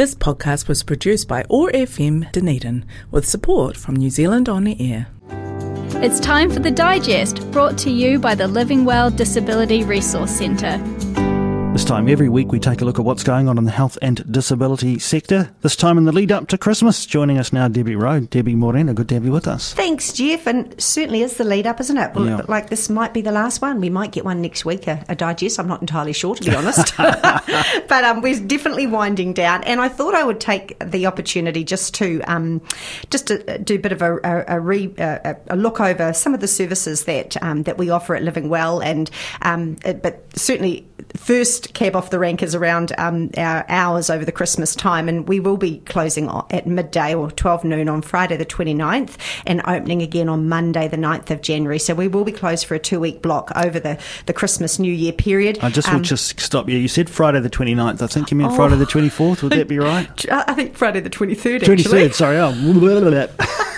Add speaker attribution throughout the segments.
Speaker 1: This podcast was produced by OAR FM Dunedin with support from New Zealand On Air.
Speaker 2: It's time for the digest brought to you by the Living Well Disability Resource Centre.
Speaker 3: This time every week we take a look at what's going on in the health and disability sector. This time in the lead up to Christmas. Joining us now, Debbie Roe. Debbie Morena, good to have you with us.
Speaker 4: Thanks, Jeff. And certainly is the lead up, isn't it? Well,
Speaker 3: Yeah.
Speaker 4: like this might be the last one. We might get one next week, a, a digest. I'm not entirely sure, to be honest. but um, we're definitely winding down. And I thought I would take the opportunity just to um, just to do a bit of a, a, a, re, a, a look over some of the services that um, that we offer at Living Well. And um, but certainly first cab off the rank is around um, our hours over the Christmas time, and we will be closing at midday or 12 noon on Friday the 29th and opening again on Monday the 9th of January. So we will be closed for a two week block over the, the Christmas New Year period.
Speaker 3: I just
Speaker 4: Um,
Speaker 3: would just stop you. You said Friday the 29th. I think you meant Friday the 24th. Would that be right?
Speaker 4: I I think Friday the 23rd, actually.
Speaker 3: 23rd, sorry. Oh,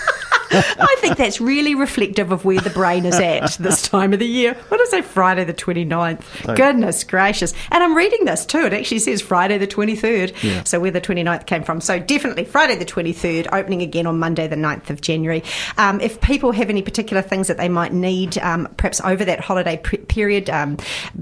Speaker 4: I think that's really reflective of where the brain is at this time of the year. What did I say? Friday the 29th. Goodness gracious. And I'm reading this too. It actually says Friday the 23rd.
Speaker 3: Yeah.
Speaker 4: So where the 29th came from. So definitely Friday the 23rd, opening again on Monday the 9th of January. Um, if people have any particular things that they might need, um, perhaps over that holiday pre- period, um,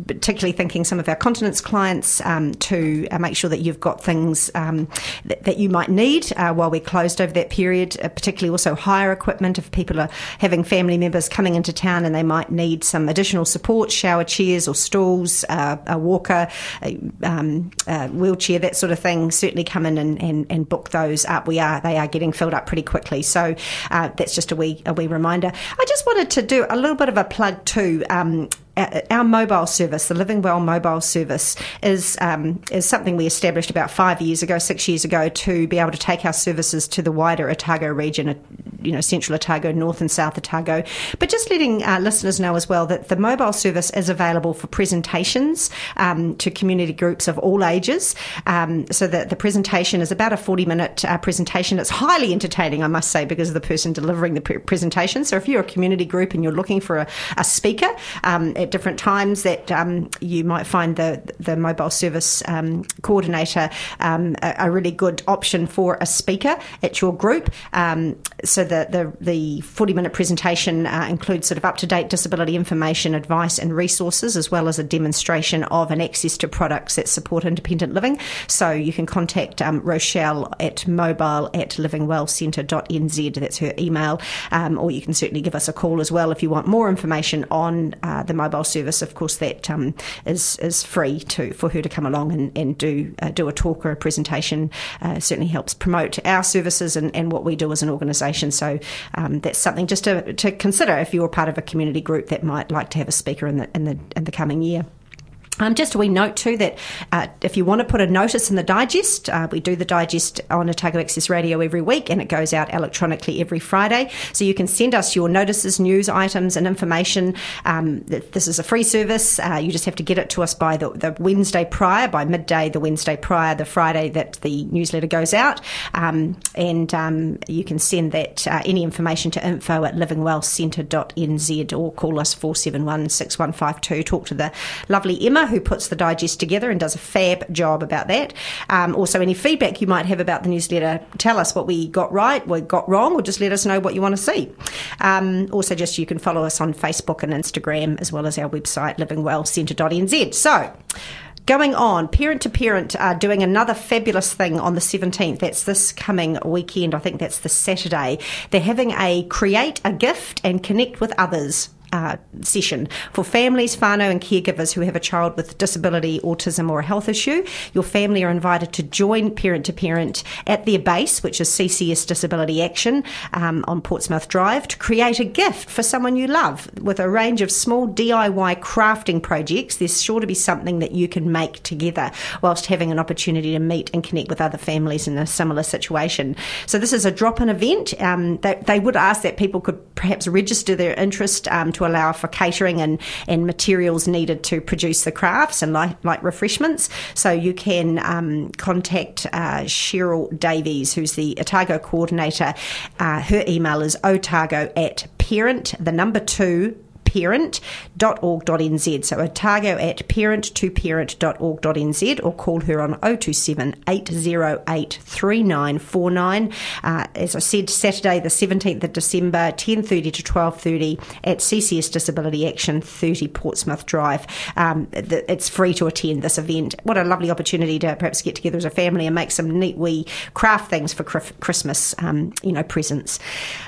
Speaker 4: particularly thinking some of our continence clients um, to uh, make sure that you've got things um, that, that you might need uh, while we're closed over that period, uh, particularly also hire equipment if people are having family members coming into town and they might need some additional support, shower chairs or stools, uh, a walker, a, um, a wheelchair, that sort of thing. Certainly come in and, and, and book those up. We are they are getting filled up pretty quickly. So uh, that's just a wee a wee reminder. I just wanted to do a little bit of a plug too. Um, our our mobile service, the Living Well mobile service, is um, is something we established about five years ago, six years ago, to be able to take our services to the wider Otago region, uh, you know, central Otago, north and south Otago. But just letting uh, listeners know as well that the mobile service is available for presentations um, to community groups of all ages. Um, so that the presentation is about a forty minute uh, presentation. It's highly entertaining, I must say, because of the person delivering the pre- presentation. So if you're a community group and you're looking for a, a speaker um, different times, that um, you might find the the mobile service um, coordinator um, a, a really good option for a speaker at your group. Um, so the the, the 40 minute presentation uh, includes sort of up to date disability information, advice, and resources, as well as a demonstration of an access to products that support independent living. So you can contact um, Rochelle at mobile at livingwellcentre.nz. That's her email. Or you can certainly give us a call as well if you want more information on uh, the mobile service. Of course, that um, is is free to for her to come along and, and do uh, do a talk or a presentation. Uh, certainly helps promote our services and, and what we do as an organisation. So um, that's something just to, to consider if you're part of a community group that might like to have a speaker in the in the in the coming year. Um, just a wee note too that uh, if you want to put a notice in the digest, uh, we do the digest on Otago Access Radio every week and it goes out electronically every Friday. So you can send us your notices, news items, and information. Um, this is a free service. Uh, you just have to get it to us by the, the Wednesday prior, by midday, the Wednesday prior, the Friday that the newsletter goes out. Um, and um, you can send that uh, any information to info at livingwellcentre.nz or call us 471 6152. Talk to the lovely Emma who puts the digest together and does a fab job about that. Um, also, any feedback you might have about the newsletter, tell us what we got right, what we got wrong, or just let us know what you want to see. Um, also, just you can follow us on Facebook and Instagram as well as our website, livingwellcentre.nz. So, Going on, Parent to Parent are doing another fabulous thing on the 17th. That's this coming weekend. I think that's the Saturday. They're having a create a gift and connect with others uh, session for families, whānau, and caregivers who have a child with disability, autism, or a health issue. Your family are invited to join Parent to Parent at their base, which is CCS Disability Action um, on Portsmouth Drive, to create a gift for someone you love with a range of small DIY crafting projects. There's sure to be something that you can make together whilst having an opportunity to meet and connect with other families in a similar situation. So this is a drop-in event. Um, they, they would ask that people could perhaps register their interest um, to allow for catering and, and materials needed to produce the crafts and light, light refreshments. So you can um, contact uh, Cheryl Davies, who's the Otago coordinator. Uh, her email is otago at parent, the number two, parent.org.nz. So Otago at parent2parent.org.nz or call her on 027 808 3949. Uh, as I said, Saturday the 17th of December, 10.30 to 12.30 at CCS Disability Action, 30 Portsmouth Drive. Um, it's free to attend this event. What a lovely opportunity to perhaps get together as a family and make some neat wee craft things for Christmas, um, you know, presents.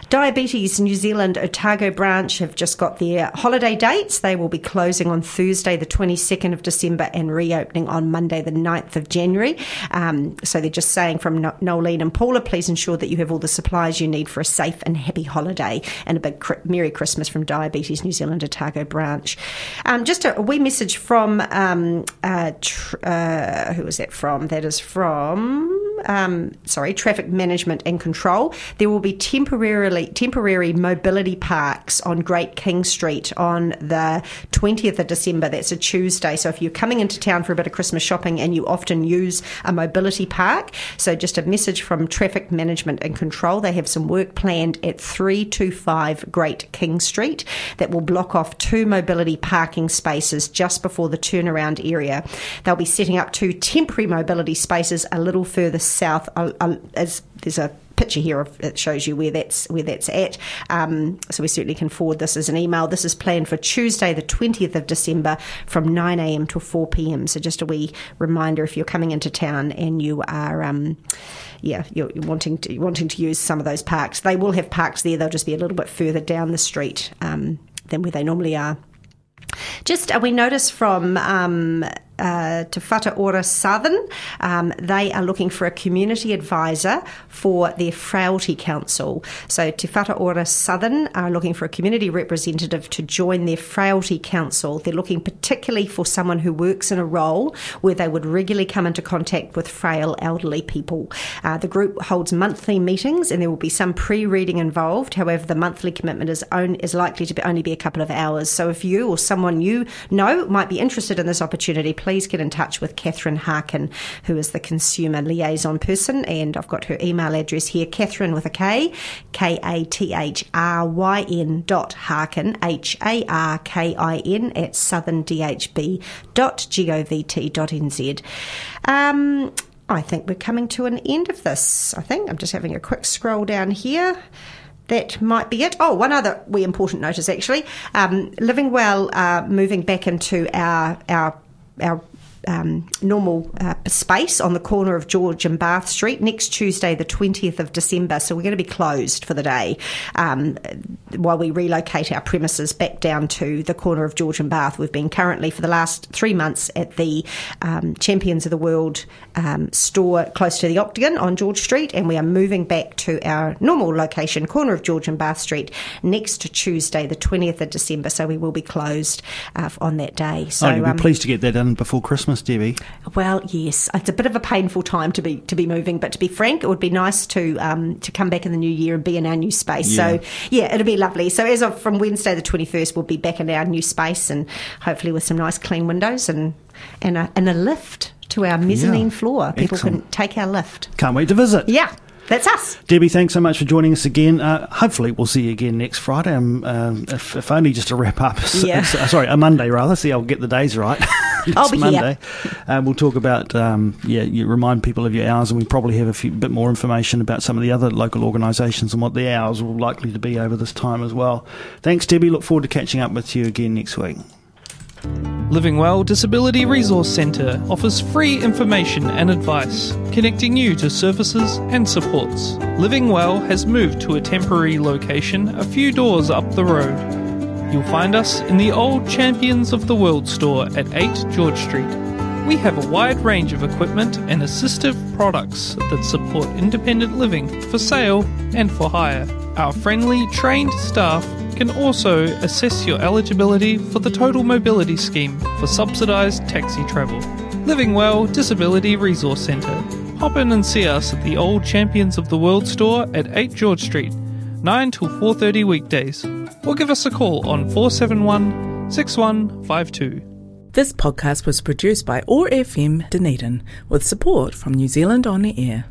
Speaker 4: Diabetes New Zealand Otago branch have just got their holiday dates. They will be closing on Thursday, the 22nd of December, and reopening on Monday, the 9th of January. Um, so they're just saying from Nolene and Paula, please ensure that you have all the supplies you need for a safe and happy holiday and a big Merry Christmas from Diabetes New Zealand Otago branch. Um, just a, a, wee message from, um, uh, tr- uh, who is that from? That is from um, sorry, traffic management and control. There will be temporarily temporary mobility parks on Great King Street on the 20th of December. That's a Tuesday. So if you're coming into town for a bit of Christmas shopping and you often use a mobility park, so just a message from traffic management and control. They have some work planned at 325 Great King Street that will block off two mobility parking spaces just before the turnaround area. They'll be setting up two temporary mobility spaces a little further south, uh, uh, as there's a picture here that shows you where that's where that's at. Um, so we certainly can forward this as an email. This is planned for Tuesday, the 20th of December, from 9 a.m. to 4 p.m. So just a wee reminder if you're coming into town and you are. Um, yeah, you're, wanting to wanting to use some of those parks. They will have parks there. They'll just be a little bit further down the street um, than where they normally are. Just uh, wee notice from um, uh, Te Whatu Ora Southern. Um, they are looking for a community advisor for their frailty council. So Te Whatu Ora Southern are looking for a community representative to join their frailty council. They're looking particularly for someone who works in a role where they would regularly come into contact with frail elderly people. Uh, the group holds monthly meetings and there will be some pre-reading involved. However, the monthly commitment is, is likely to be, only be a couple of hours. So if you or someone you know might be interested in this opportunity, please get in touch with Kathryn Harkin, who is the consumer liaison person. And I've got her email address here, Kathryn with a K, K A T H R Y N dot Harkin, H A R K I N, at southerndhb.govt.nz. Um, I think we're coming to an end of this. I think I'm just having a quick scroll down here that might be it. Oh, one other wee important notice actually. Um, Living Well uh, moving back into our our our um, normal uh, space on the corner of George and Bath Street next Tuesday, the 20th of December. So we're going to be closed for the day um, while we relocate our premises back down to the corner of George and Bath. We've been currently for the last three months at the um, Champions of the World um, store close to the Octagon on George Street, and we are moving back to our normal location, corner of George and Bath Street, next Tuesday, the 20th of December. So we will be closed uh, on that day. So
Speaker 3: oh, you'll be um, pleased to get that done before Christmas. Christmas, Debbie?
Speaker 4: Well, yes, it's a bit of a painful time to be to be moving, but to be frank, it would be nice to um, to come back in the new year and be in our new space. Yeah. So yeah, it'll be lovely. So as of from Wednesday the twenty first, we'll be back in our new space and hopefully with some nice clean windows and and a, and a lift to our mezzanine yeah. floor. People Excellent. can take our lift.
Speaker 3: Can't wait to visit.
Speaker 4: Yeah. That's us.
Speaker 3: Debbie, thanks so much for joining us again. Uh, hopefully, we'll see you again next Friday, um, uh, if, if, only just to wrap up. Yeah. Uh, sorry, a Monday rather. See, I'll get the days right.
Speaker 4: I'll be
Speaker 3: Monday.
Speaker 4: Here.
Speaker 3: Uh, we'll talk about, um, yeah, you remind people of your hours, and we probably have a few, bit more information about some of the other local organisations and what their hours will likely to be over this time as well. Thanks, Debbie. Look forward to catching up with you again next week.
Speaker 5: Living Well Disability Resource Centre offers free information and advice, connecting you to services and supports. Living Well has moved to a temporary location a few doors up the road. You'll find us in the old Champions of the World store at 8 George Street. We have a wide range of equipment and assistive products that support independent living for sale and for hire. Our friendly, trained staff can also assess your eligibility for the Total Mobility Scheme for subsidised taxi travel. Living Well Disability Resource Centre. Hop in and see us at the old Champions of the World store at 8 George Street, 9 till 4:30 weekdays, or give us a call on 471 6152.
Speaker 1: This podcast was produced by OAR FM Dunedin with support from New Zealand On the Air.